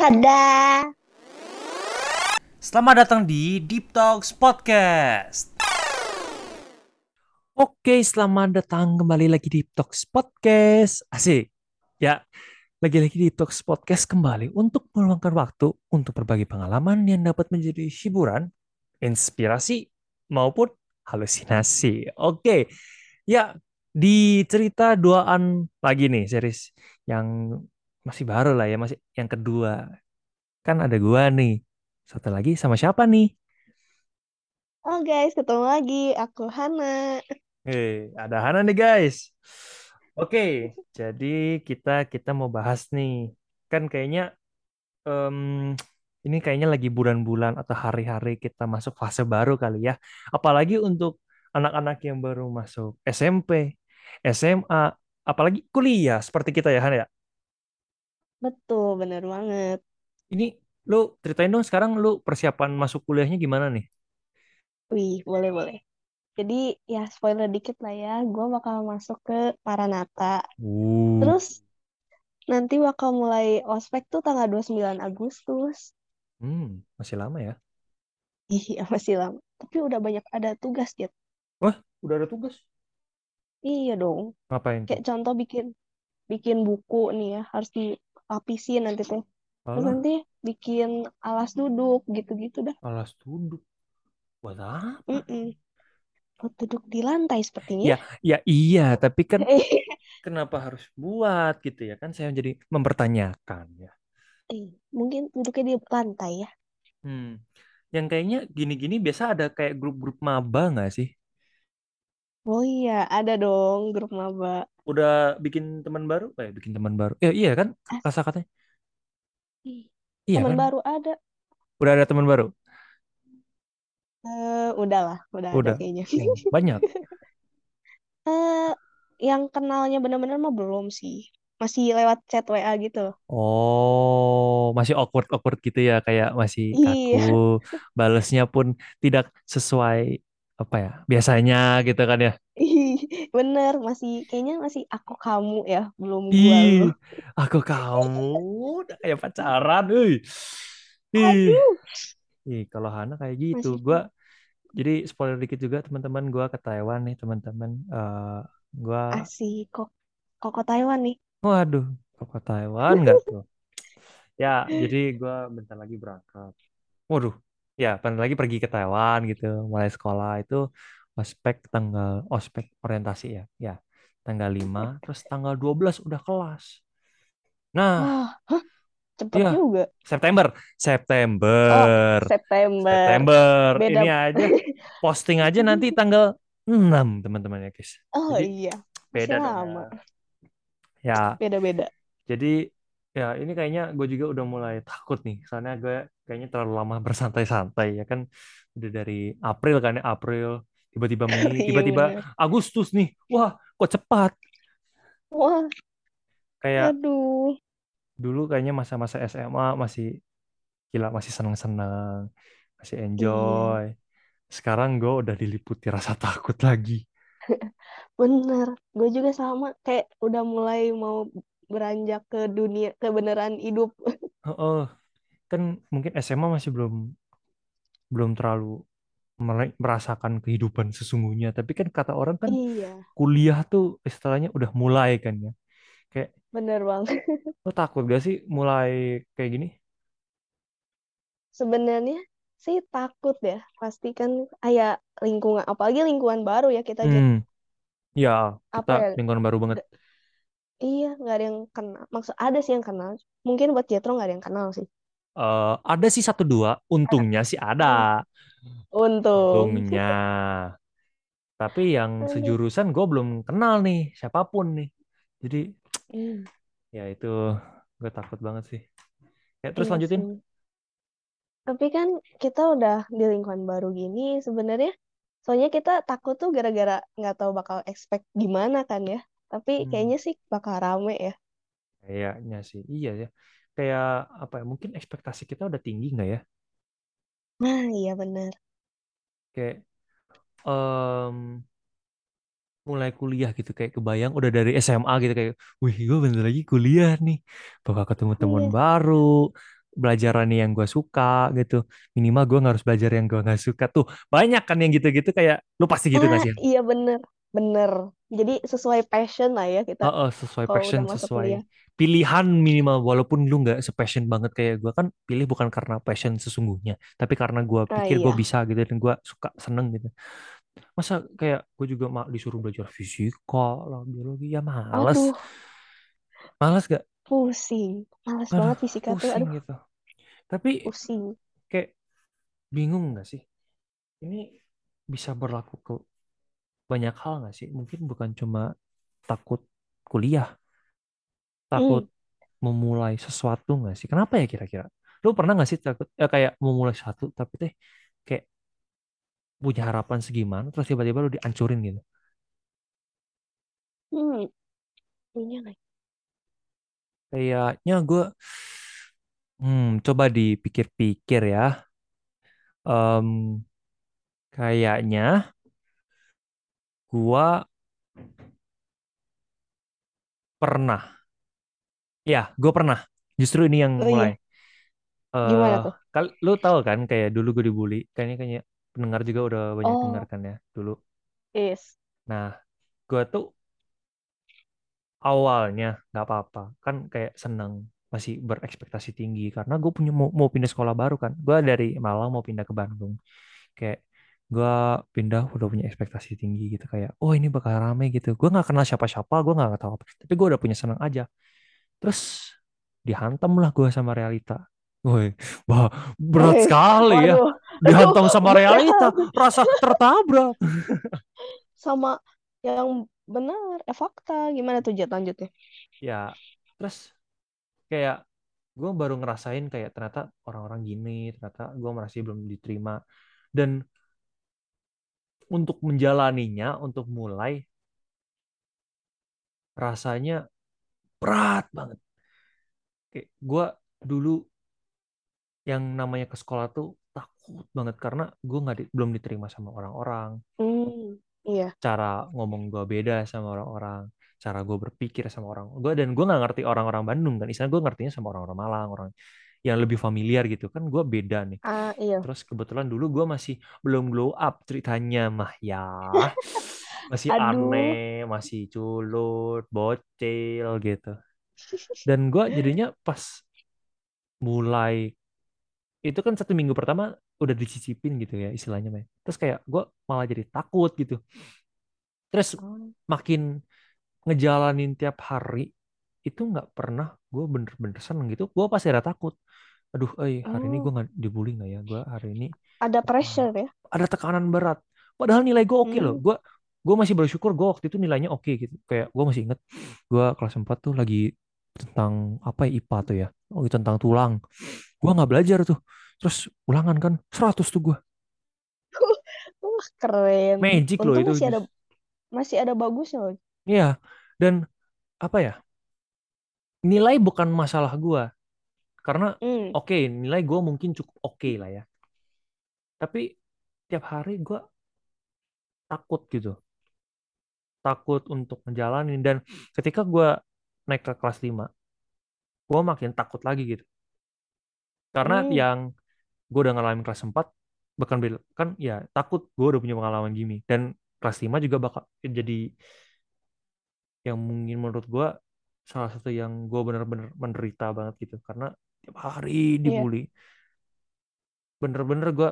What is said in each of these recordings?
Tada! Selamat datang di Deep Talks Podcast. Oke, selamat datang kembali lagi di Deep Talks Podcast. Asik. Ya, lagi-lagi di Deep Talks Podcast kembali untuk meluangkan waktu untuk berbagi pengalaman yang dapat menjadi hiburan, inspirasi, maupun halusinasi. Oke, ya di cerita duaan lagi nih series yang masih baru lah ya, masih yang kedua. Kan ada gua nih. Satu lagi sama siapa nih? Oh guys, ketemu lagi. Aku Hana. Hei, ada Hana nih guys. Oke, jadi kita kita mau bahas nih. Kan kayaknya em, ini kayaknya lagi bulan-bulan atau hari-hari kita masuk fase baru kali ya. Apalagi untuk anak-anak yang baru masuk SMP, SMA, apalagi kuliah seperti kita ya Han ya. Betul, bener banget. Ini lu ceritain dong sekarang lu persiapan masuk kuliahnya gimana nih? Wih, boleh-boleh. Jadi ya spoiler dikit lah ya. Gue bakal masuk ke Maranatha. Uh, Terus nanti bakal mulai ospek tuh tanggal 29 Agustus. hmm, masih lama ya. Iya, masih lama. Tapi udah banyak ada tugas gitu. Wah, udah ada tugas. Iya dong. Ngapain? Kayak contoh bikin bikin buku nih ya. Harus dilapisin nanti tuh. Terus nanti bikin alas duduk gitu-gitu dah. alas duduk. Buat apa? Mm-mm. Buat duduk di lantai sepertinya. Ya, ya iya, tapi kan kenapa harus buat gitu ya? Kan saya jadi mempertanyakan ya. eh, mungkin duduknya di lantai ya. Hmm. Yang kayaknya gini-gini biasa ada kayak grup-grup maba nggak sih? Oh iya, ada dong grup maba. Udah bikin teman baru? Eh, bikin teman baru. Ya, iya kan? As- Kasa katanya. Iya teman kan? baru ada. Udah ada teman baru? Eh, udahlah, udah ada Udah. kayaknya. Oh, banyak. Eh, yang kenalnya benar-benar mah belum sih. Masih lewat chat WA gitu. Oh, masih awkward-awkward gitu ya, kayak masih kaku. Iya, Balesnya pun tidak sesuai apa ya, biasanya gitu kan ya. Bener. Masih kayaknya masih aku kamu ya, belum gua Ih, aku kamu udah kayak pacaran, euy. Ih, Aduh, ih, kalau Hana kayak gitu, masih. gua jadi spoiler dikit juga teman-teman gua ke Taiwan nih, teman-teman. Eh, gua, Asik kok. Koko Taiwan nih. waduh, ke Taiwan nggak tuh? Ya, jadi gua bentar lagi berangkat. Waduh, ya bentar lagi pergi ke Taiwan gitu, mulai sekolah itu ospek tanggal ospek orientasi ya, ya tanggal 5, terus tanggal 12 udah kelas. Nah, Wah, hah, cepet ya juga. September, Oh, September, September. September. Beda. Ini aja posting aja nanti tanggal 6 teman-teman ya guys. Oh Jadi iya, beda lama. ya. Ya, Beda-beda. jadi ya ini kayaknya gue juga udah mulai takut nih, soalnya gue kayaknya terlalu lama bersantai-santai ya kan. Udah dari April kan ya, April, tiba-tiba Mei, Iya tiba-tiba. Agustus nih. Wah, kok cepat. Wah, Kayak aduh. dulu kayaknya masa-masa SMA masih gila, masih seneng-seneng, masih Iya, enjoy. Sekarang gue udah diliputi rasa takut lagi. bener. Gue juga sama. Kayak udah mulai mau beranjak ke dunia kebenaran hidup. Heeh, kan mungkin SMA masih belum belum terlalu merasakan kehidupan sesungguhnya. Tapi kan kata orang kan Iya, kuliah tuh istilahnya udah mulai kan ya. Kayak bener bang. lo takut gak sih mulai kayak gini? Sebenarnya sih takut ya. Pasti kan kayak lingkungan, apalagi lingkungan baru ya kita jadi Hmm, ya apa kita ya? lingkungan baru banget. Iya, nggak ada yang kenal. Maksud ada sih yang kenal. Mungkin buat Jetro nggak ada yang kenal sih. Eh, ada sih satu dua, Ada. untungnya sih ada, Oh, untung. untungnya. Tapi yang Aduh. sejurusan gue belum kenal nih siapa pun nih. Jadi Hmm, ya itu gue takut banget sih. Ya terus iya lanjutin. sih. Tapi kan kita udah di lingkungan baru gini sebenarnya soalnya kita takut tuh gara-gara nggak tahu bakal expect gimana kan ya. Tapi Hmm. kayaknya sih bakal rame ya. Kayaknya sih, iya ya. Kayak apa ya? Mungkin ekspektasi kita udah tinggi nggak ya? Nah, iya bener. Kayak em, mulai kuliah gitu, kayak kebayang udah dari SMA gitu kayak, wih gue bentar lagi kuliah nih, bakal ketemu teman Iya, baru, belajaran yang gue suka gitu minimal gue harus belajar yang gue nggak suka tuh banyak kan yang gitu-gitu kayak lu pasti gitu Ah, gak sih iya bener. Bener. Jadi sesuai passion lah ya kita Heeh, sesuai kalau passion sesuai kuliah. Pilihan minimal walaupun lu nggak sepassion banget kayak gue kan pilih bukan karena passion sesungguhnya tapi karena gue Ah pikir gue iya. bisa gitu dan gue suka seneng gitu masa kayak gue juga mak disuruh belajar fisika lah biologi ya males Aduh, males gak pusing. Males aduh banget fisika tuh. pusing Aduh, gitu tapi pusing. kayak bingung nggak sih ini bisa berlaku ke banyak hal nggak sih mungkin bukan cuma takut kuliah takut Hmm. memulai sesuatu nggak sih kenapa ya kira-kira lu pernah nggak sih takut ya kayak memulai sesuatu tapi teh kayak punya harapan segimana terus tiba-tiba lu dihancurin gitu Hmm. Punya nggak? kayaknya gue hmm, coba dipikir-pikir ya Em, kayaknya gua pernah ya gue pernah. Justru ini yang Oh mulai. iya. eh Gimana tuh? kal lu tahu kan kayak dulu gue dibully? Kayaknya kayaknya pendengar juga udah banyak dengar Oh, kan ya dulu. Is. nah gue tuh awalnya nggak apa-apa. Kan kayak seneng masih berekspektasi tinggi. Karena gue punya mau, mau pindah sekolah baru kan. Gue dari Malang mau pindah ke Bandung. Kayak gue pindah udah punya ekspektasi tinggi gitu. Kayak oh ini bakal rame gitu. Gue nggak kenal siapa-siapa gue nggak tahu apa. Tapi gue udah punya senang aja terus dihantam lah gue sama realita Woi, wah berat sekali ya waduh. Aduh, dihantam sama realita berat. rasa tertabrak Sama yang benar. Eh, fakta. Gimana tuh Jet lanjutnya? ya terus kayak gue baru ngerasain kayak ternyata orang-orang gini ternyata gue merasa belum diterima dan untuk menjalaninya untuk mulai rasanya berat banget kayak gue dulu yang namanya ke sekolah tuh takut banget karena gue nggak di- belum diterima sama orang-orang Hmm. Iya. cara ngomong gue beda sama orang-orang cara gue berpikir sama orang gue dan gue nggak ngerti orang-orang Bandung kan istilah gue ngertinya sama orang-orang Malang orang yang lebih familiar gitu kan gue beda nih Ah, iya. terus kebetulan dulu gue masih belum glow up ceritanya mah ya masih Aduh. aneh masih culun bocil gitu dan gue jadinya pas mulai itu kan satu minggu pertama udah dicicipin gitu ya istilahnya Mei. Terus kayak gue malah jadi takut gitu. Terus Oh. makin ngejalanin tiap hari itu nggak pernah gue bener-bener seneng gitu. Gue pasti ada takut. Aduh, eh hari ini gue Oh. nggak dibully nggak ya? Gue hari ini Ada pressure ya? ada tekanan berat. Padahal nilai gue oke loh. Hmm. Gue gue masih bersyukur gue waktu itu nilainya oke gitu. Kayak gue masih inget gue kelas 4 tuh lagi tentang apa ya IPA tuh ya. Oh, tentang tulang. Gue nggak belajar tuh. Terus ulangan kan 100 tuh gue. Wah, keren. Magic loh Untung itu. masih ada masih ada bagusnya loh. Iya. Dan apa ya? Nilai bukan masalah gue. Karena Hmm. oke nilai gue mungkin cukup oke lah ya. Tapi tiap hari gue takut gitu. Takut untuk ngejalanin. Dan ketika gue naik ke kelas 5, gue makin takut lagi gitu. Karena Hmm. yang gue udah ngalamin kelas 4, bahkan kan ya takut gue udah punya pengalaman gini. Dan kelas 5 juga bakal jadi yang mungkin menurut gue salah satu yang gue bener-bener menderita banget gitu. Karena tiap hari Iya. dibully. Bener-bener gue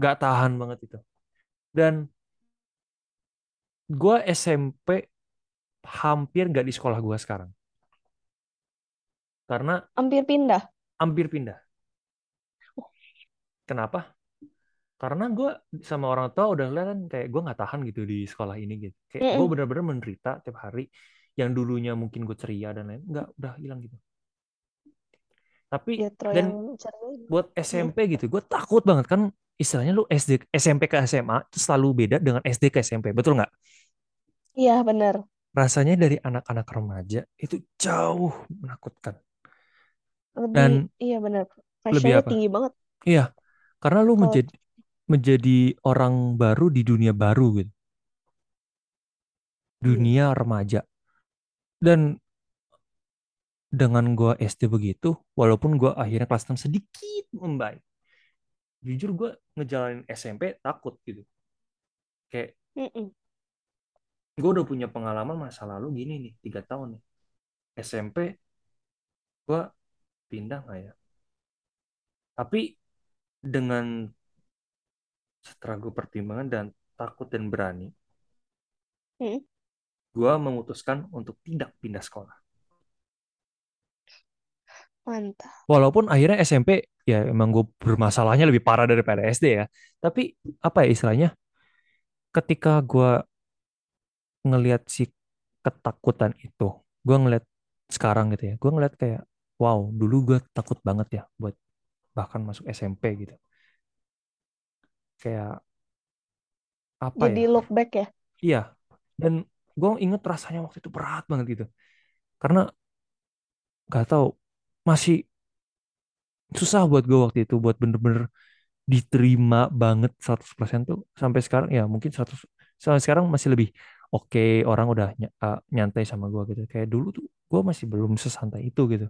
gak tahan banget itu. Dan gue SMP hampir gak di sekolah gue sekarang. Karena Hampir pindah. hampir pindah. Kenapa? Karena gue sama orang tua udah lihat kan kayak gue nggak tahan gitu di sekolah ini gitu. Kayak gue Mm-mm. bener-bener menderita tiap hari. Yang dulunya mungkin gue ceria dan lain, nggak udah hilang gitu. Tapi Jetro dan buat Hmm. SMP gitu, gue takut banget kan istilahnya lu SD SMP ke SMA itu selalu beda dengan SD ke SMP, betul nggak? Iya, benar. Rasanya dari anak-anak remaja itu jauh menakutkan. Lebih, Dan iya benar. lebih apa? tinggi banget. Iya, karena lu Kalau menjadi menjadi orang baru di dunia baru gitu, dunia remaja. Dan dengan gue SD begitu, walaupun gue akhirnya kelas 6 sedikit membaik, jujur gue ngejalanin SMP takut gitu. Kayak Mm-mm. Gue udah punya pengalaman masa lalu gini nih, tiga tahun nih. SMP gue pindah nggak ya? Tapi dengan setelah gue pertimbangan dan takut dan berani, Mm-mm. gue memutuskan untuk tidak pindah sekolah. Mantap. Walaupun akhirnya SMP ya emang gue bermasalahnya lebih parah daripada SD ya. Tapi apa ya istilahnya? Ketika gue ngelihat si ketakutan itu, gue ngeliat sekarang gitu ya, gue ngeliat kayak wow dulu gue takut banget ya buat bahkan masuk SMP gitu. Kayak apa Jadi ya? look back ya. Iya. Dan gue inget rasanya waktu itu berat banget gitu. Karena gak tahu masih susah buat gue waktu itu buat bener-bener diterima banget 100% tuh sampai sekarang ya mungkin 100 sampai sekarang masih lebih oke orang udah ny- uh, nyantai sama gue gitu. Kayak dulu tuh gue masih belum sesantai itu gitu.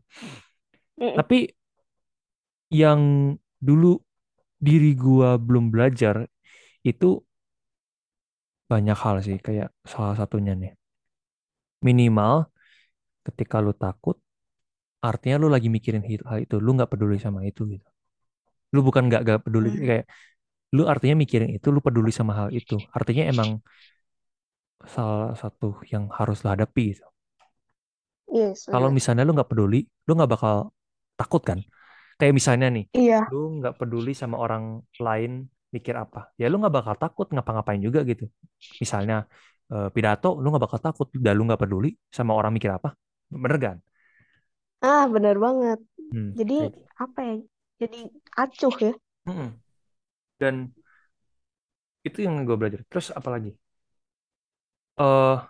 Tapi yang dulu diri gue belum belajar itu banyak hal sih. Kayak salah satunya nih. Minimal ketika lu takut artinya lu lagi mikirin hal hal itu. Lu nggak peduli sama itu gitu. Lu bukan nggak nggak peduli Hmm. kayak lu artinya mikirin itu lu peduli sama hal itu. Artinya emang salah satu yang harus lo hadapi gitu. Yes, Kalau benar. misalnya lu nggak peduli, lu nggak bakal takut kan? Kayak misalnya nih, Iya. lu nggak peduli sama orang lain mikir apa, ya lu nggak bakal takut ngapa-ngapain juga gitu. Misalnya eh, pidato, lu nggak bakal takut, dan lu nggak peduli sama orang mikir apa, bener kan? Ah, benar banget. Hmm, Jadi gitu. apa ya? Jadi acuh ya. Mm-mm. Dan itu yang gue belajar. Terus apa lagi? Eh,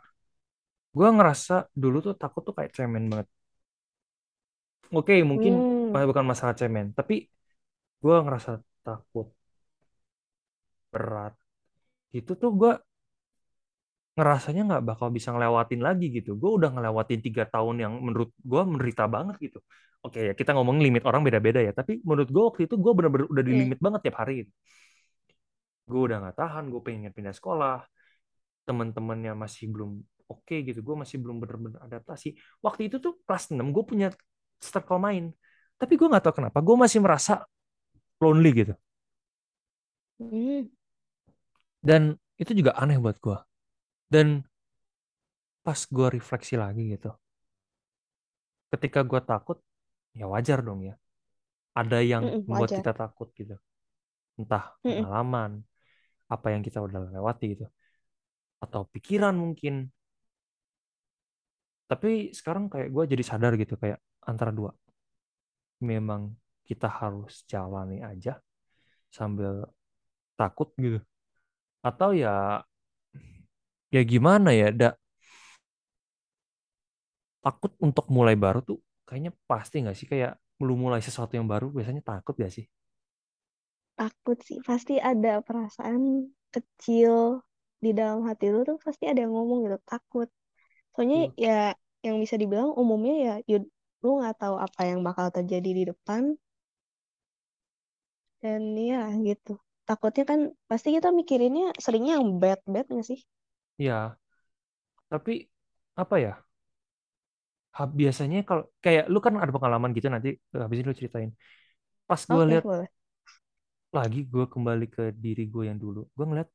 gue ngerasa dulu tuh takut tuh kayak cemen banget. Oke, mungkin Hmm. bukan masalah cemen, tapi gue ngerasa takut berat itu tuh gue ngerasanya nggak bakal bisa ngelewatin lagi gitu gue udah ngelewatin tiga tahun yang menurut gue menderita banget gitu oke ya kita ngomongin limit orang beda-beda ya tapi menurut gue waktu itu gue bener-bener udah di Iya. limit banget tiap hari gue udah nggak tahan gue pengen pindah sekolah teman-temannya masih belum oke gitu gue masih belum bener-bener adaptasi. Waktu itu tuh kelas 6 gue punya circle main tapi gue nggak tahu kenapa gue masih merasa lonely gitu. Hmm. dan itu juga aneh buat gue dan pas gue refleksi lagi gitu ketika gue takut ya wajar dong ya. Ada yang Mm-mm, membuat wajar. kita takut gitu. Entah pengalaman apa yang kita udah lewati gitu atau pikiran mungkin. Tapi sekarang kayak gue jadi sadar gitu kayak antara dua. Memang kita harus jalani aja sambil takut gitu. Atau ya ya gimana ya da, takut untuk mulai baru tuh kayaknya pasti nggak sih? Kayak lu mulai sesuatu yang baru biasanya takut gak sih? Takut sih. Pasti ada perasaan kecil di dalam hati lu tuh pasti ada yang ngomong gitu. Takut. Soalnya Betul. ya yang bisa dibilang umumnya ya you- lu nggak tahu apa yang bakal terjadi di depan dan ya gitu. Takutnya kan pasti kita mikirinnya seringnya yang bad-bad nggak sih? ya tapi apa ya biasanya kalau kayak lu kan ada pengalaman gitu nanti eh, habis ini lu ceritain pas gue Oke, lihat lagi gue kembali ke diri gue yang dulu gue ngeliat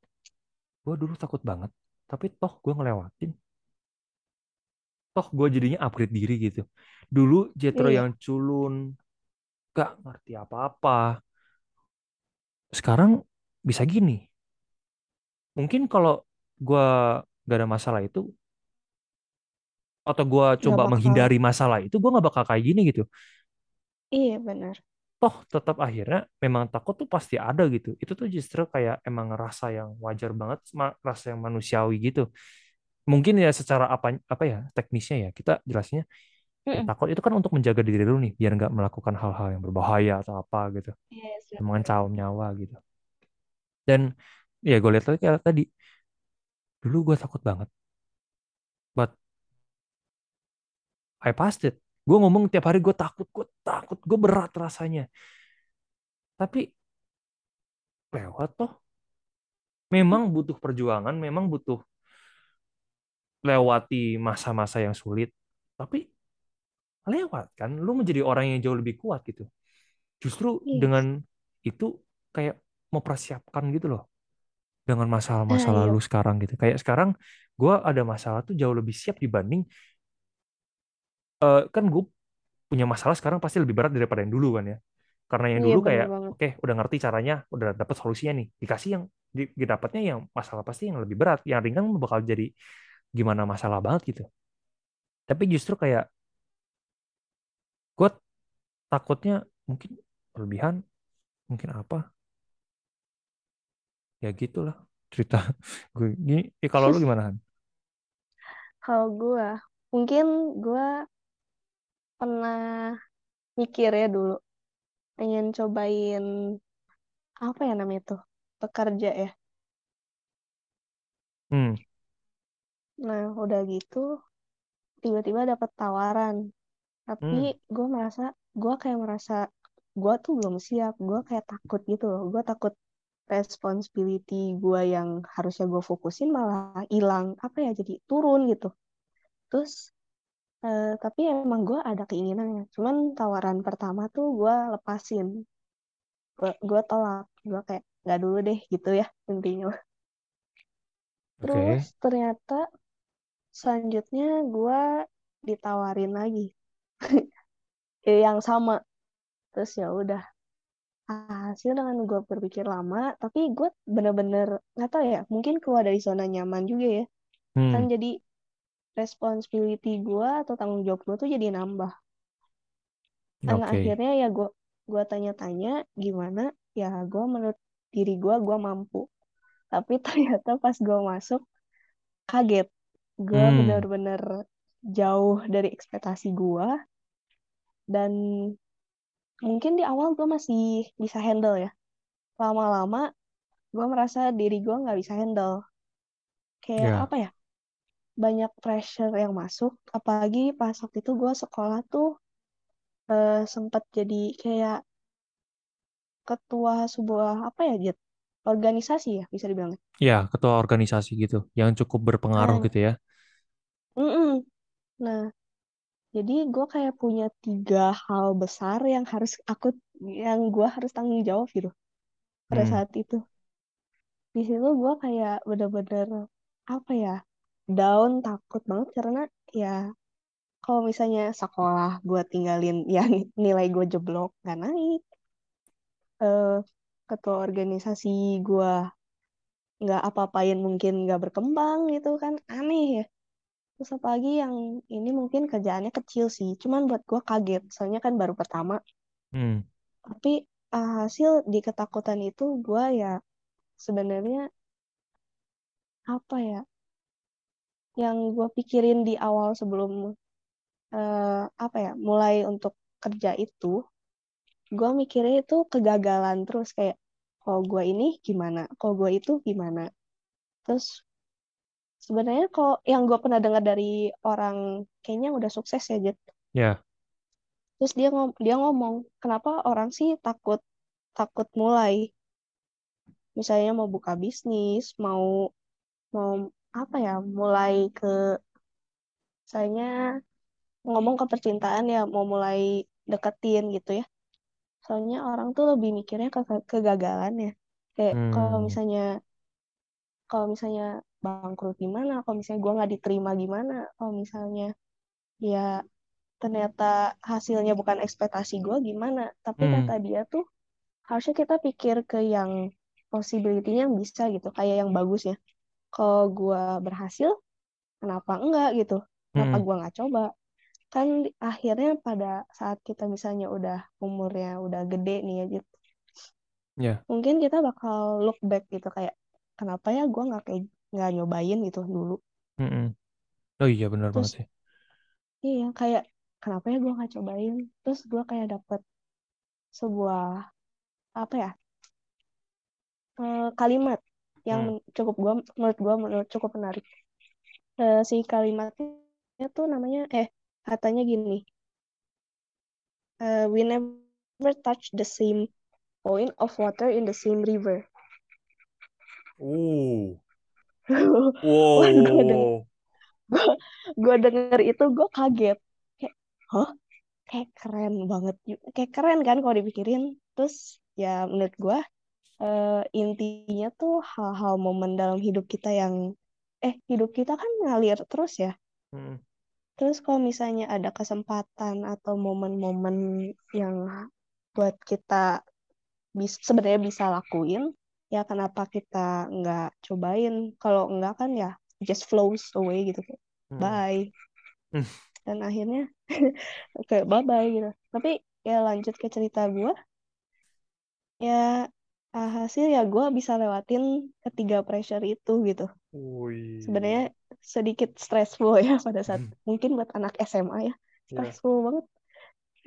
gue dulu takut banget tapi toh gue ngelewatin toh gue jadinya upgrade diri gitu dulu Jetro Iya. yang culun gak ngerti apa-apa sekarang bisa gini mungkin kalau gue gak ada masalah itu atau gue coba bakal. menghindari masalah itu gue nggak bakal kayak gini gitu Iya, benar. Toh tetap akhirnya memang takut tuh pasti ada gitu. Itu tuh justru kayak emang rasa yang wajar banget rasa yang manusiawi gitu. Mungkin ya secara apa apa ya teknisnya ya kita jelasnya ya Mm-mm. takut itu kan untuk menjaga diri lu nih biar nggak melakukan hal-hal yang berbahaya atau apa gitu. Yes, yang benar. mengancam nyawa gitu. Dan ya gue lihat lagi kayak tadi dulu gue takut banget but I passed it gue ngomong tiap hari gue takut gue takut gue berat rasanya. Tapi lewat toh. Memang butuh perjuangan memang butuh lewati masa-masa yang sulit tapi lewat kan. Lu menjadi orang yang jauh lebih kuat gitu. Justru dengan Yes. itu kayak mempersiapkan gitu loh. Dengan masalah-masa Ah, lalu iya. sekarang gitu. Kayak sekarang gue ada masalah tuh jauh lebih siap dibanding eh, kan gue punya masalah sekarang pasti lebih berat daripada yang dulu kan ya. Karena yang Iya, dulu kayak oke udah ngerti caranya udah dapat solusinya nih. Dikasih yang di- didapatnya yang masalah pasti yang lebih berat. Yang ringan bakal jadi gimana masalah banget gitu. Tapi justru kayak gue takutnya mungkin berlebihan mungkin apa. Ya gitulah cerita gue gini eh, kalau lu gimana Han? Kalau gue, mungkin gue pernah mikir ya dulu, pengen cobain apa ya namanya tuh, pekerja ya. hmm Nah, udah gitu, tiba-tiba dapet tawaran. Tapi hmm gue merasa, gue kayak merasa, gue tuh belum siap. Gue kayak takut gitu loh. Gue takut responsibility gue yang harusnya gue fokusin malah hilang. Apa ya, jadi turun gitu. Terus, eh, tapi emang gue ada keinginannya. Cuman tawaran pertama tuh gue lepasin. Gue, gue tolak. Gue kayak, nggak dulu deh gitu ya intinya. Terus ternyata selanjutnya gue ditawarin lagi. Yang sama. Terus ya udah hasil dengan gue berpikir lama tapi gue bener-bener nggak tahu ya mungkin keluar dari zona nyaman juga ya kan hmm jadi responsibility gue atau tanggung jawab gue tuh jadi nambah. Dan oke. akhirnya ya gue gue tanya-tanya gimana ya gue menurut diri gue gue mampu. Tapi ternyata pas gue masuk kaget. Gue hmm. bener-bener jauh dari ekspektasi gue dan mungkin di awal gue masih bisa handle ya. Lama-lama gue merasa diri gue nggak bisa handle. Kayak ya. apa ya banyak pressure yang masuk. Apalagi pas waktu itu gue sekolah tuh eh, sempat jadi kayak ketua sebuah apa ya Jet organisasi ya bisa dibilang ya ketua organisasi gitu yang cukup berpengaruh nah gitu ya. Mm-mm. nah jadi gue kayak punya tiga hal besar yang harus aku yang gue harus tanggung jawab gitu pada hmm. saat itu. Di situ gue kayak bener-bener apa ya down takut banget karena ya kalau misalnya sekolah gue tinggalin ya nilai gue jeblok gak naik. Eh, ketua organisasi gue nggak apa-apain mungkin nggak berkembang gitu kan aneh ya. Terus apalagi yang ini mungkin kerjaannya kecil sih cuman buat gue kaget soalnya kan baru pertama. Hmm. Tapi ah, hasil di ketakutan itu gue ya sebenarnya apa ya yang gue pikirin di awal sebelum eh, apa ya mulai untuk kerja itu gue mikirnya itu kegagalan terus kayak kalau gue ini gimana? Kalau gue itu gimana? Terus sebenarnya kok yang gue pernah dengar dari orang kayaknya udah sukses ya Jet ya. Terus dia ngom dia ngomong kenapa orang sih takut takut mulai? Misalnya mau buka bisnis mau mau apa ya mulai ke misalnya ngomong ke percintaan ya mau mulai deketin gitu ya. Soalnya orang tuh lebih mikirnya ke ke- kegagalan ya. Kayak kalau hmm. misalnya kalau misalnya bangkrut gimana kalau misalnya gue nggak diterima gimana kalau misalnya ya ternyata hasilnya bukan ekspektasi gue gimana. Tapi kata hmm dia tuh harusnya kita pikir ke yang possibility-nya yang bisa gitu kayak yang bagus ya kalau gue berhasil kenapa enggak gitu? Kenapa hmm. gue nggak coba? Kan akhirnya pada saat kita misalnya udah umurnya udah gede nih ya gitu ya. Mungkin kita bakal look back gitu kayak kenapa ya gue nggak kayak nggak nyobain gitu dulu? Hmm. Oh iya benar banget sih. iya kayak kenapa ya gue nggak cobain? Terus gue kayak dapet sebuah apa ya eh, kalimat yang hmm cukup gua menurut gua menurut cukup menarik. Eh, si kalimatnya tuh namanya eh katanya gini, uh, we never touch the same point of water in the same river. Oh. Gue denger, Wow. gue denger itu gue kaget. Kayak, hah? Kayak keren banget. Kayak keren kan kalau dipikirin. Terus ya menurut gue eh, intinya tuh hal-hal momen dalam hidup kita yang eh hidup kita kan ngalir terus ya. Hmm. Terus kalau misalnya ada kesempatan atau momen-momen yang buat kita bis sebenarnya bisa lakuin, ya kenapa kita nggak cobain? Kalau enggak kan ya just flows away gitu kayak Hmm. bye. Hmm. Dan akhirnya kayak bye bye gitu. Tapi ya lanjut ke cerita gue, ya hasil ya gue bisa lewatin ketiga pressure itu gitu. Sebenarnya sedikit stressful ya pada saat mungkin buat anak SMA ya Ya. stressful banget.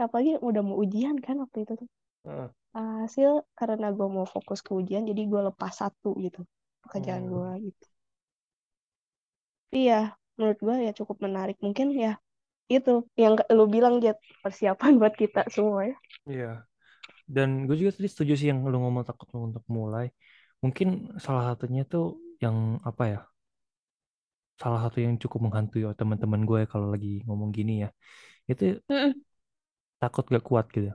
Apalagi udah mau ujian kan waktu itu tuh. Heeh. hasil karena gue mau fokus ke ujian jadi gue lepas satu gitu pekerjaan Hmm. gue gitu iya menurut gue ya cukup menarik mungkin ya itu yang lu bilang Jet persiapan buat kita semua ya Iya. Dan gue juga tadi setuju sih yang lu ngomong takut untuk mulai. Mungkin salah satunya tuh yang apa ya? Salah satu yang cukup menghantui teman-teman gue kalau lagi ngomong gini ya. Itu takut gak kuat gitu.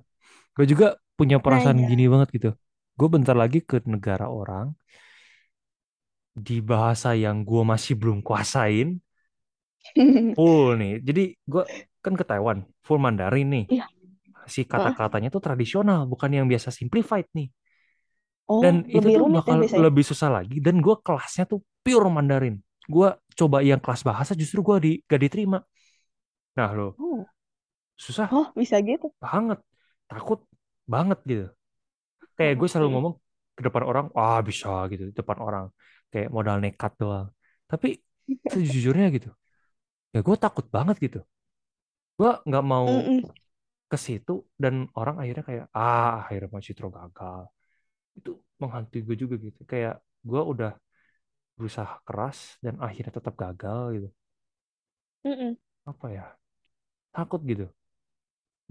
Gue juga punya nah perasaan iya gini banget gitu. Gue bentar lagi ke negara orang di bahasa yang gue masih belum kuasain full nih. Jadi gue kan ke Taiwan full Mandarin nih. iya Si kata-katanya tuh tradisional, bukan yang biasa simplified nih. oh Dan itu tuh ya bakal biasanya lebih susah lagi. Dan gue kelasnya tuh pure Mandarin. Gue coba yang kelas bahasa justru gue di, gak diterima. Nah lo oh susah oh bisa gitu banget, takut banget gitu. Kayak gue selalu Mm-mm. ngomong ke depan orang, ah bisa gitu di depan orang. Kayak modal nekat doang. Tapi sejujurnya gitu, ya gue takut banget gitu. Gue nggak mau Mm-mm. Ke situ dan orang akhirnya kayak ah akhirnya Mas Citro gagal. Itu menghantui gue juga gitu. Kayak gue udah berusaha keras dan akhirnya tetap gagal gitu. Mm-mm. Apa ya? Takut gitu.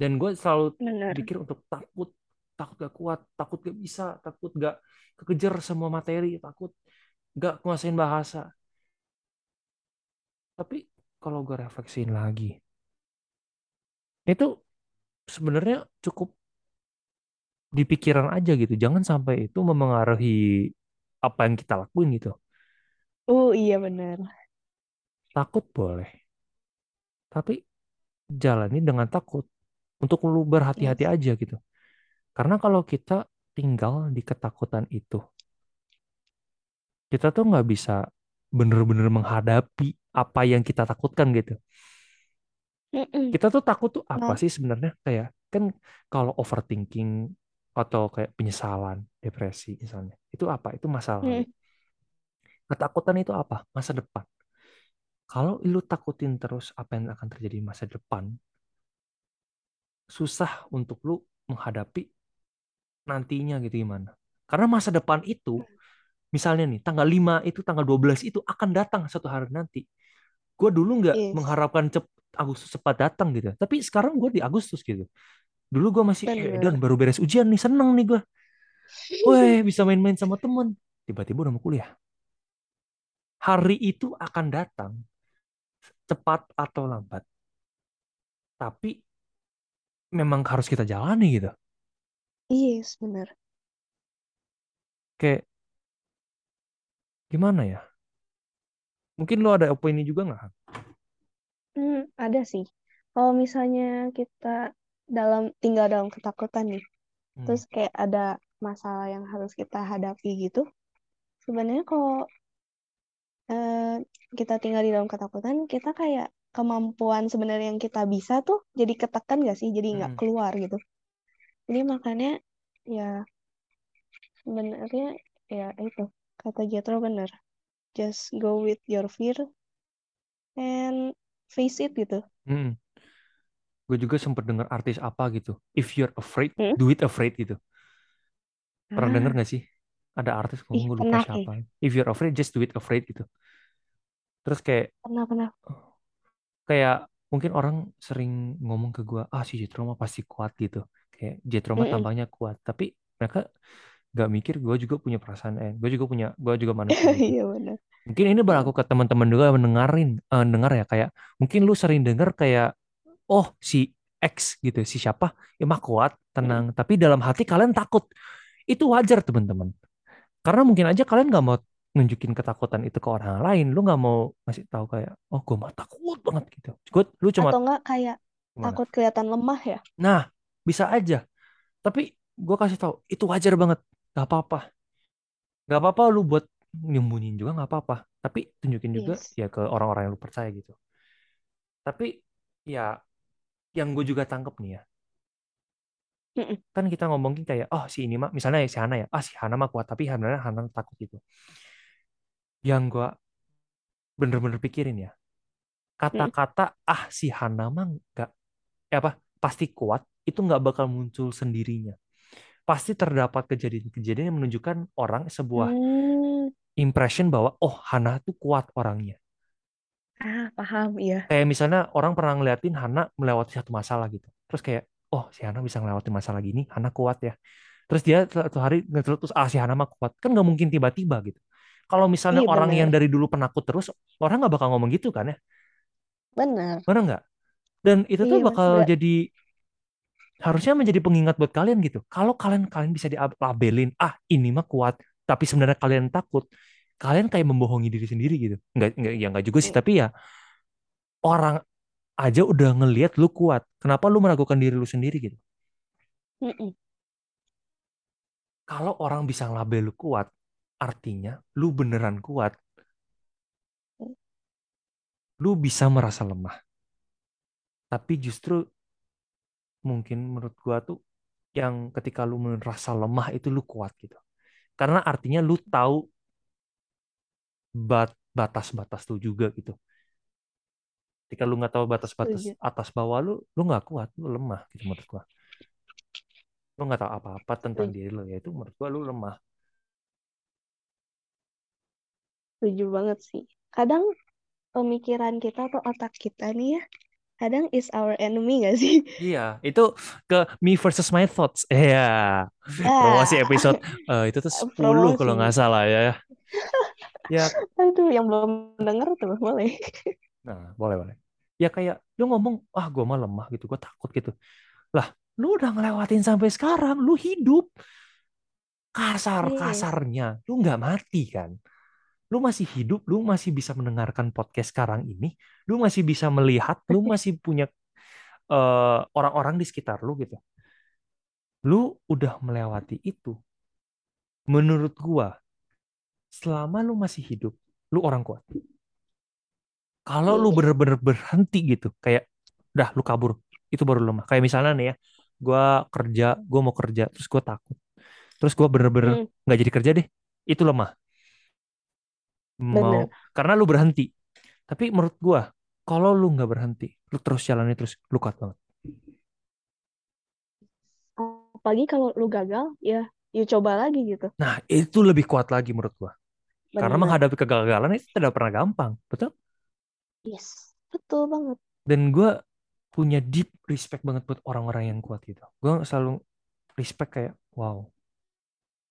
Dan gue selalu bener pikir untuk takut, takut gak kuat, takut gak bisa, takut gak kekejar semua materi, takut gak nguasain bahasa. Tapi kalau gue refleksiin lagi, itu sebenarnya cukup di pikiran aja gitu. Jangan sampai itu memengaruhi apa yang kita lakuin gitu. oh iya bener Takut boleh, tapi jalani dengan takut untuk lu berhati-hati yes aja gitu. Karena kalau kita tinggal di ketakutan itu, kita tuh nggak bisa bener-bener menghadapi apa yang kita takutkan gitu. Mm-mm. Kita tuh takut tuh apa nah sih sebenarnya? Kayak kan kalau overthinking atau kayak penyesalan, depresi misalnya, itu apa? Itu masa lalu. Mm. Ketakutan itu apa? Masa depan. Kalau lu takutin terus apa yang akan terjadi di masa depan, susah untuk lu menghadapi nantinya gitu gimana. Karena masa depan itu, misalnya nih, tanggal 5 itu, tanggal 12 itu akan datang satu hari nanti. Gue dulu nggak yes mengharapkan cep Agustus cepat datang gitu. Tapi sekarang gue di Agustus gitu. Dulu gue masih, eh dan baru beres ujian nih, seneng nih gue. Weh, bisa main-main sama temen. Tiba-tiba udah mau kuliah. Hari itu akan datang, cepat atau lambat. Tapi memang harus kita jalani gitu. yes bener Kayak gimana ya? Mungkin lo ada opini juga nggak? Hmm, ada sih. Kalau misalnya kita dalam tinggal dalam ketakutan nih, Hmm. terus kayak ada masalah yang harus kita hadapi gitu, sebenarnya kalau eh, kita tinggal di dalam ketakutan, kita kayak kemampuan sebenarnya yang kita bisa tuh jadi ketekan gak sih? Jadi nggak Hmm. keluar gitu. Jadi makanya ya sebenarnya ya itu kata Jethro bener. Just go with your fear and face it gitu. Hmm. Gue juga sempat dengar artis apa gitu. If you're afraid, Hmm? do it afraid gitu. Pernah Ah, denger gak sih? Ada artis ngomong gue lupa siapa. If you're afraid, just do it afraid gitu. Terus kayak pernah pernah. kayak mungkin orang sering ngomong ke gue ah si Jetro mah pasti kuat gitu kayak Jetro mah Mm-mm. tampangnya kuat tapi mereka nggak mikir gue juga punya perasaan eh gue juga punya gue juga manusia gitu. Iya benar. mungkin ini berlaku Iya. ke teman-teman juga mendengarin eh, dengar ya kayak mungkin lu sering dengar kayak oh si X gitu si siapa? Ya mah kuat Mm. tenang. Tapi dalam hati kalian takut. Itu wajar teman-teman. Karena mungkin aja kalian nggak mau nunjukin ketakutan itu ke orang lain. Lu nggak mau ngasih tahu kayak oh gue mah takut banget gitu. Gue lu cuma Atau enggak kayak gimana? takut kelihatan lemah ya? nah bisa aja. Tapi gue kasih tahu itu wajar banget nggak apa-apa. Nggak apa-apa lu buat nyembunyiin juga nggak apa-apa. Tapi tunjukin juga Yes. ya ke orang-orang yang lu percaya gitu. Tapi ya yang gue juga tangkep nih ya. Mm-mm. kan kita ngomongin kayak oh si ini mah misalnya si Hana ya. Ah si Hana mah kuat tapi sebenarnya Hana takut gitu. Yang gue bener-bener pikirin ya Mm. kata-kata ah si Hana mah nggak eh apa pasti kuat itu nggak bakal muncul sendirinya pasti terdapat kejadian-kejadian yang menunjukkan orang sebuah Hmm. impression bahwa oh Hana tuh kuat orangnya Ah, paham iya. kayak misalnya orang pernah ngeliatin Hana melewati satu masalah gitu terus kayak oh si Hana bisa melewati masalah gini Hana kuat ya terus dia satu hari ngetelur terus ah si Hana mah kuat kan nggak mungkin tiba-tiba gitu kalau misalnya Iya orang yang benar. dari dulu penakut terus orang nggak bakal ngomong gitu kan ya Benar. benar nggak dan itu tuh Iya, bakal Ber- jadi harusnya menjadi pengingat buat kalian gitu kalau kalian kalian bisa dilabelin ah ini mah kuat tapi sebenarnya kalian takut kalian kayak membohongi diri sendiri gitu nggak nggak ya nggak juga sih Mm, tapi ya orang aja udah ngelihat lu kuat. Kenapa lu meragukan diri lu sendiri gitu? Kalau orang bisa label lu kuat, artinya lu beneran kuat. Lu bisa merasa lemah. Tapi justru mungkin menurut gua tuh yang ketika lu merasa lemah itu lu kuat gitu. Karena artinya lu tahu bat batas-batas tuh juga gitu. Ketika lu nggak tahu batas-batas atas bawah lu, lu nggak kuat, lu lemah gitu menurut gua. Lu nggak tahu apa-apa tentang Setuju. diri lu, ya itu menurut gua lu lemah. Setuju banget sih. Kadang pemikiran kita atau otak kita nih ya, kadang is our enemy gak sih? Iya, itu ke Me versus My Thoughts. Iya, promosi Ah, episode eh, itu tuh 10 kalau nggak promosi. salah ya. Ya, Aduh, yang belum denger tuh boleh. nah boleh boleh. Ya kayak lu ngomong, ah gue mah lemah gitu, gue takut gitu. Lah, lu udah ngelewatin sampai sekarang, lu hidup Yes. kasar-kasarnya, lu nggak mati kan? Lu masih hidup, lu masih bisa mendengarkan podcast sekarang ini, lu masih bisa melihat, lu masih punya eh, orang-orang di sekitar lu gitu. Lu udah melewati itu. Menurut gua, selama lu masih hidup, lu orang kuat. Kalau lu bener-bener berhenti gitu, kayak dah lu kabur, itu baru lemah. Kayak misalnya nih ya, gua kerja, gua mau kerja, terus gua takut, terus gua bener-bener Hmm, nggak jadi kerja deh, itu lemah. Mau bener. karena lu berhenti. Tapi menurut gua, kalau lu nggak berhenti, lu terus jalani terus, lu kuat banget. Apalagi kalau lu gagal, ya, you coba lagi gitu. Nah, itu lebih kuat lagi menurut gua. Karena Bener. menghadapi kegagalan itu tidak pernah gampang, betul? Yes. Betul banget. Dan gua punya deep respect banget buat orang-orang yang kuat gitu. Gua selalu respect kayak, wow,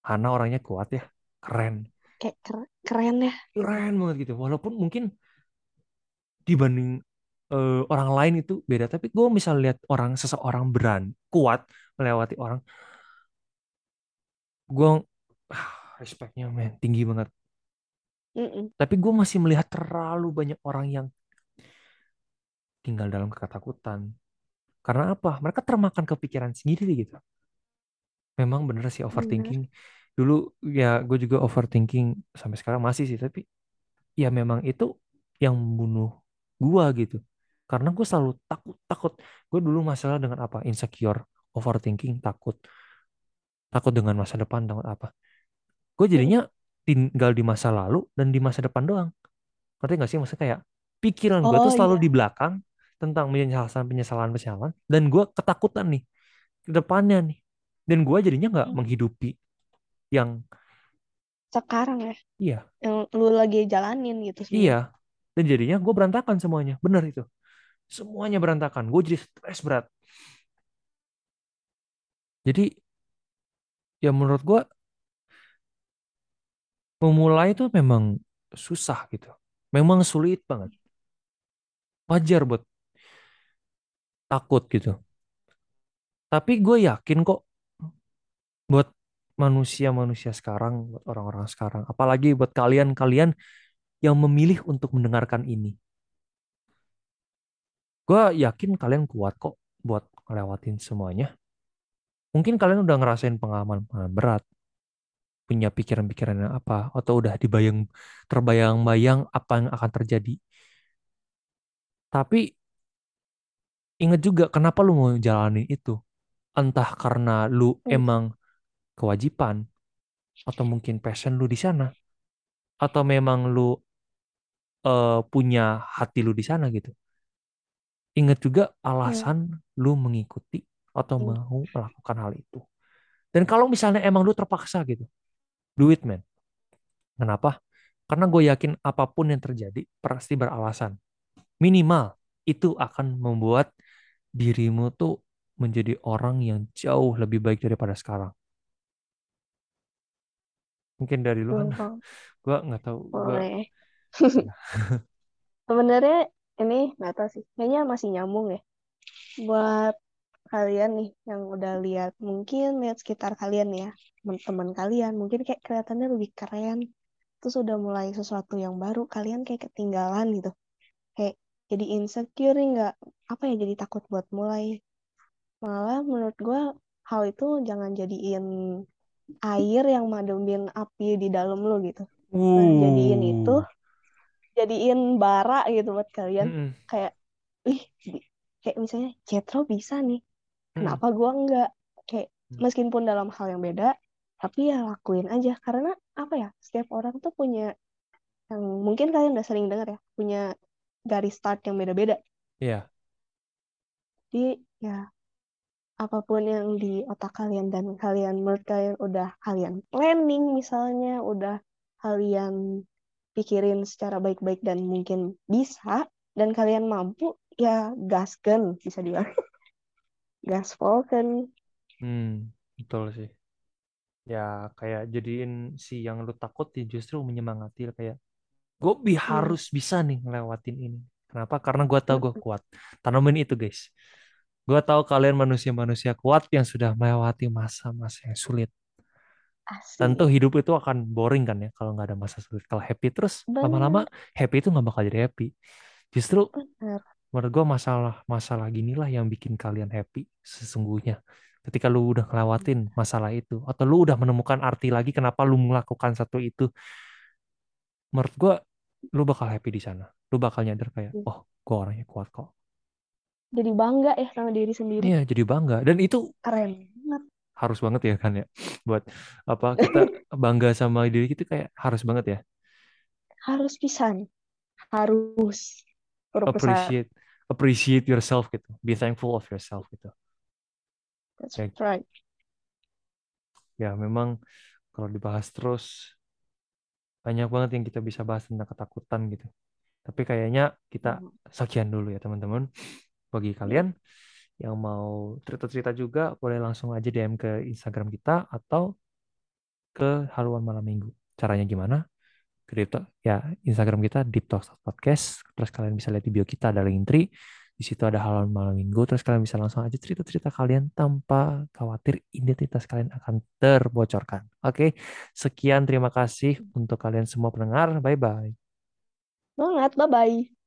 Hana orangnya kuat ya, keren, Kayak ker- keren ya. keren banget gitu. Walaupun mungkin dibanding eh, orang lain itu beda, tapi gue misal lihat orang seseorang berani, kuat melewati orang, gue respectnya men tinggi banget. Mm-mm. Tapi gue masih melihat terlalu banyak orang yang tinggal dalam ketakutan. Karena apa? Mereka termakan kepikiran sendiri gitu. Memang bener sih Bener. Dulu ya gue juga overthinking sampai sekarang masih sih, tapi ya memang itu yang membunuh gua gitu. Karena gue selalu takut takut. Gue dulu masalah dengan apa? Insecure overthinking takut. Takut dengan masa depan takut apa. Gue jadinya tinggal di masa lalu dan di masa depan doang. Ngerti gak sih? Maksudnya kayak pikiran gue tuh Oh selalu iya. di belakang tentang penyesalan penyesalan penyesalan dan gue ketakutan nih ke depannya nih. Dan gue jadinya nggak Hmm. menghidupi yang Sekarang ya. iya. Yang lu lagi jalanin gitu iya. Semua. dan jadinya gue berantakan semuanya. Bener itu. Semuanya berantakan. Gue jadi stres berat. Jadi ya menurut gue memulai itu memang susah gitu. Memang sulit banget. Wajar buat takut gitu. Tapi gue yakin kok buat manusia-manusia sekarang buat orang-orang sekarang apalagi buat kalian-kalian yang memilih untuk mendengarkan ini gue yakin kalian kuat kok buat ngelewatin semuanya mungkin kalian udah ngerasain pengalaman pengalaman berat punya pikiran-pikiran yang apa atau udah dibayang terbayang-bayang apa yang akan terjadi. Tapi ingat juga kenapa lu mau jalanin itu. Entah karena lu Hmm. emang kewajiban atau mungkin passion lu di sana atau memang lu eh, punya hati lu di sana gitu. Ingat juga Ya. alasan lu mengikuti atau Hmm. mau melakukan hal itu. Dan kalau misalnya emang lu terpaksa gitu, do it man. Kenapa? Karena gue yakin apa pun yang terjadi pasti beralasan. Minimal itu akan membuat dirimu tuh menjadi orang yang jauh lebih baik daripada sekarang. Mungkin dari lu kan, gue nggak tahu. Gua, boleh. Sebenarnya ini nggak tahu sih, kayaknya masih nyambung ya. Buat kalian nih yang udah lihat, mungkin lihat sekitar kalian ya, teman-teman kalian, mungkin kayak kelihatannya lebih keren, terus udah mulai sesuatu yang baru, kalian kayak ketinggalan gitu, kayak jadi insecure nggak apa ya, jadi takut buat mulai. Malah menurut gue hal itu jangan jadiin air yang mademin api di dalam lo gitu. Nah, jadiin itu, jadiin bara gitu buat kalian. mm-mm, Kayak, ih, kayak misalnya Jetro bisa nih, mm-mm, kenapa gua enggak? Kayak Hmm. meskipun dalam hal yang beda, tapi ya lakuin aja. Karena apa ya, setiap orang tuh punya, yang mungkin kalian udah sering dengar ya, punya garis start yang beda-beda. Iya, Jadi ya apa pun yang di otak kalian dan kalian menurut kalian udah kalian planning misalnya, udah kalian pikirin secara baik-baik dan mungkin bisa dan kalian mampu, ya gasken bisa dibilang. Gaspolken. hmm, betul sih. Ya kayak jadiin si yang lu takut ya justru menyemangati kayak gue bi Hmm. harus bisa nih ngelewatin ini. Kenapa? Karena gue tahu gue kuat. Tanamin itu guys. Gue tahu kalian manusia-manusia kuat yang sudah melewati masa-masa yang sulit. Tentu Asik. hidup itu akan boring kan ya kalau nggak ada masa sulit. Kalau happy terus lama-lama happy itu nggak bakal jadi happy. Justru benar. menurut gue masalah-masalah ginilah yang bikin kalian happy sesungguhnya. Ketika lu udah ngelewatin masalah itu atau lu udah menemukan arti lagi kenapa lu melakukan satu itu, menurut gue lu bakal happy di sana. Lu bakal nyadar kayak, oh, gue orangnya kuat kok. Jadi bangga ya sama diri sendiri. Iya, jadi bangga. Dan itu Keren banget. harus banget ya kan ya. Buat apa kita bangga sama diri kita kayak harus banget ya. Harus pisan. Harus. Appreciate appreciate yourself gitu. Be thankful of yourself gitu. That's Ya, right. ya memang kalau dibahas terus banyak banget yang kita bisa bahas tentang ketakutan gitu. Tapi kayaknya kita Hmm. sekian dulu ya teman-teman. Bagi kalian yang mau cerita-cerita juga boleh langsung aja DM ke Instagram kita atau ke Haluan Malam Minggu. Caranya gimana? Ke ya Instagram kita Deep Talks Podcast. Terus kalian bisa lihat di bio kita ada link tree. Di situ ada Haluan Malam Minggu. Terus kalian bisa langsung aja cerita-cerita kalian tanpa khawatir identitas kalian akan terbocorkan. Oke, sekian terima kasih untuk kalian semua pendengar. Bye bye. Banget. Bye-bye.